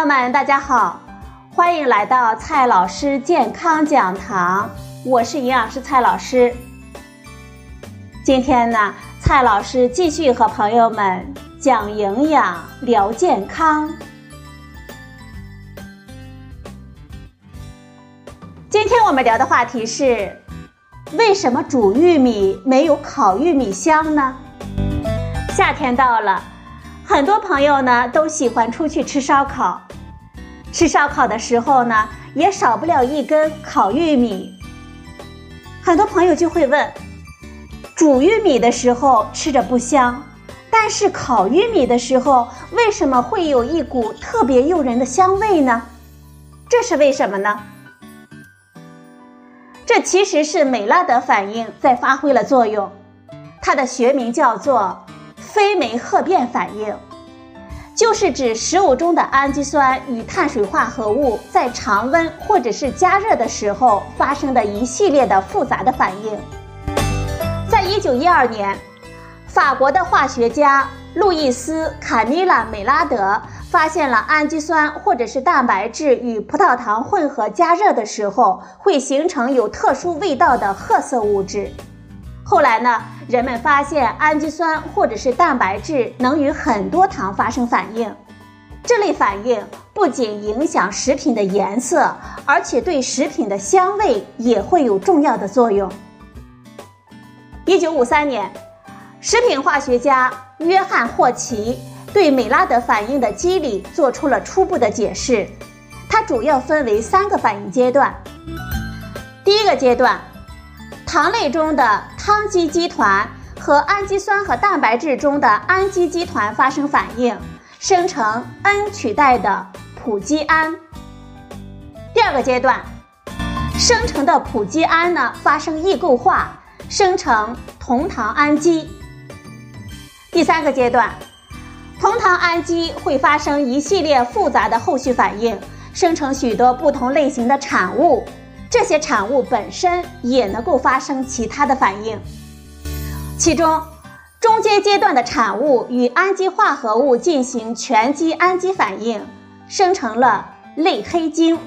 朋友们，大家好，欢迎来到蔡老师健康讲堂，我是营养师蔡老师。今天呢，蔡老师继续和朋友们讲营养、聊健康。今天我们聊的话题是：为什么煮玉米没有烤玉米香呢？夏天到了。很多朋友呢都喜欢出去吃烧烤，吃烧烤的时候呢也少不了一根烤玉米。很多朋友就会问：煮玉米的时候吃着不香，但是烤玉米的时候为什么会有一股特别诱人的香味呢？这是为什么呢？这其实是美拉德反应在发挥了作用，它的学名叫做。非酶褐变反应，就是指食物中的氨基酸与碳水化合物在常温或者是加热的时候发生的一系列的复杂的反应。在一九一二年，法国的化学家路易斯·卡尼拉·美拉德发现了氨基酸或者是蛋白质与葡萄糖混合加热的时候会形成有特殊味道的褐色物质。后来呢，人们发现氨基酸或者是蛋白质能与很多糖发生反应，这类反应不仅影响食品的颜色，而且对食品的香味也会有重要的作用。一九五三年，食品化学家约翰霍奇对美拉德反应的机理做出了初步的解释，它主要分为三个反应阶段。第一个阶段。糖类中的羰基基团和氨基酸和蛋白质中的氨基基团发生反应，生成 N 取代的普基胺。第二个阶段，生成的普基胺呢发生异构化，生成酮糖氨基。第三个阶段，酮糖氨基会发生一系列复杂的后续反应，生成许多不同类型的产物。这些产物本身也能够发生其他的反应，其中中间阶段的产物与氨基化合物进行全基氨基反应，生成了类黑晶，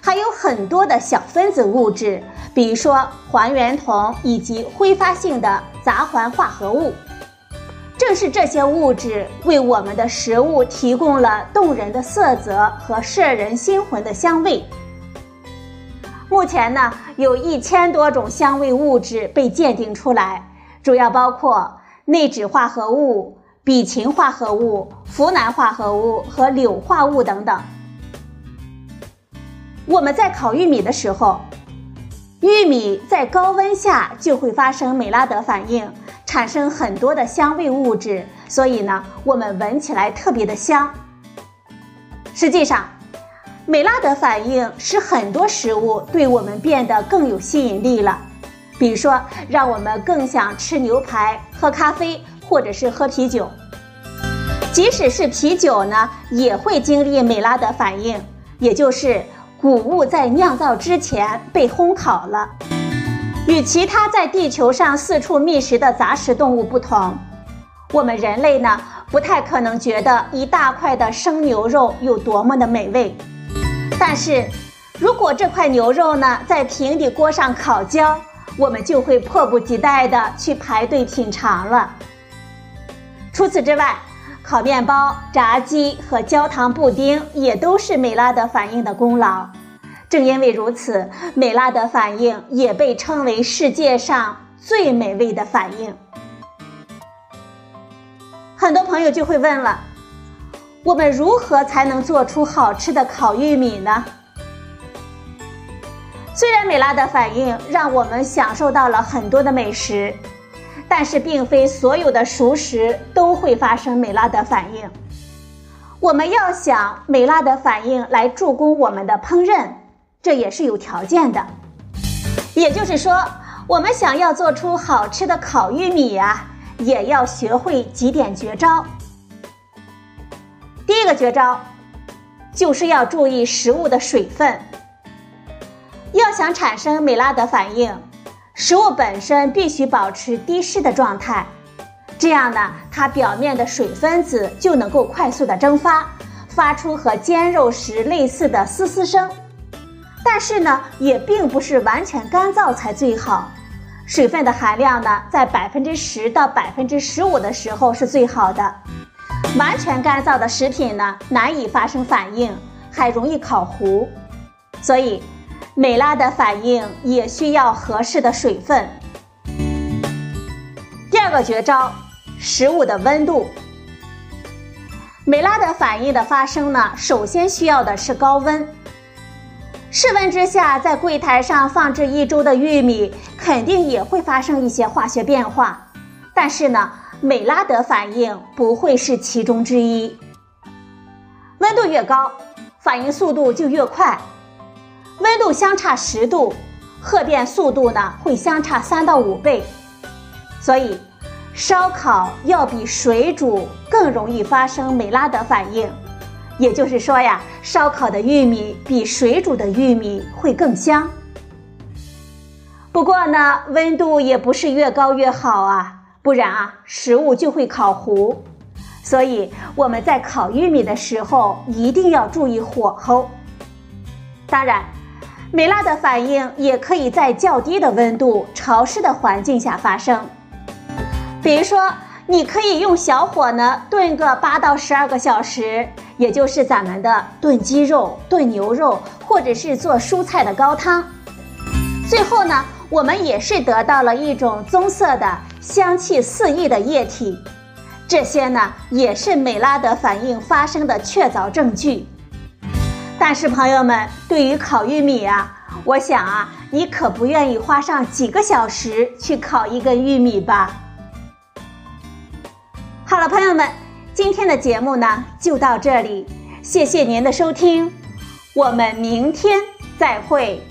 还有很多的小分子物质，比如说还原酮以及挥发性的杂环化合物。正是这些物质为我们的食物提供了动人的色泽和摄人心魂的香味。目前呢，有一千多种香味物质被鉴定出来，主要包括内酯化合物、吡嗪化合物、呋喃化合物和硫化物等等。我们在烤玉米的时候，玉米在高温下就会发生美拉德反应，产生很多的香味物质，所以呢，我们闻起来特别的香。实际上，美拉德反应使很多食物对我们变得更有吸引力了，比如说，让我们更想吃牛排、喝咖啡或者是喝啤酒。即使是啤酒呢，也会经历美拉德反应，也就是谷物在酿造之前被烘烤了。与其他在地球上四处觅食的杂食动物不同，我们人类呢，不太可能觉得一大块的生牛肉有多么的美味。但是，如果这块牛肉呢在平底锅上烤焦，我们就会迫不及待地去排队品尝了。除此之外，烤面包、炸鸡和焦糖布丁也都是美拉德反应的功劳。正因为如此，美拉德反应也被称为世界上最美味的反应。很多朋友就会问了。我们如何才能做出好吃的烤玉米呢？虽然美拉德反应让我们享受到了很多的美食，但是并非所有的熟食都会发生美拉德反应。我们要想美拉德反应来助攻我们的烹饪，这也是有条件的。也就是说，我们想要做出好吃的烤玉米啊，也要学会几点绝招。第一个绝招，就是要注意食物的水分。要想产生美拉德反应，食物本身必须保持低湿的状态，这样呢，它表面的水分子就能够快速的蒸发，发出和煎肉时类似的嘶嘶声。但是呢，也并不是完全干燥才最好。水分的含量呢，在百分之十到百分之十五的时候是最好的。完全干燥的食品呢，难以发生反应，还容易烤糊。所以，美拉德反应也需要合适的水分。第二个绝招，食物的温度。美拉德反应的发生呢，首先需要的是高温。室温之下，在柜台上放置一周的玉米，肯定也会发生一些化学变化。但是呢，美拉德反应不会是其中之一。温度越高，反应速度就越快。温度相差十度，褐变速度呢会相差三到五倍。所以，烧烤要比水煮更容易发生美拉德反应。也就是说呀，烧烤的玉米比水煮的玉米会更香。不过呢，温度也不是越高越好啊，不然啊，食物就会烤糊。所以我们在烤玉米的时候一定要注意火候。当然，美拉德反应也可以在较低的温度、潮湿的环境下发生。比如说，你可以用小火呢炖个八到十二个小时。也就是咱们的炖鸡肉、炖牛肉，或者是做蔬菜的高汤。最后呢，我们也是得到了一种棕色的、香气四溢的液体。这些呢，也是美拉德反应发生的确凿证据。但是朋友们，对于烤玉米啊，我想啊，你可不愿意花上几个小时去烤一根玉米吧？好了，朋友们。今天的节目呢，就到这里，谢谢您的收听，我们明天再会。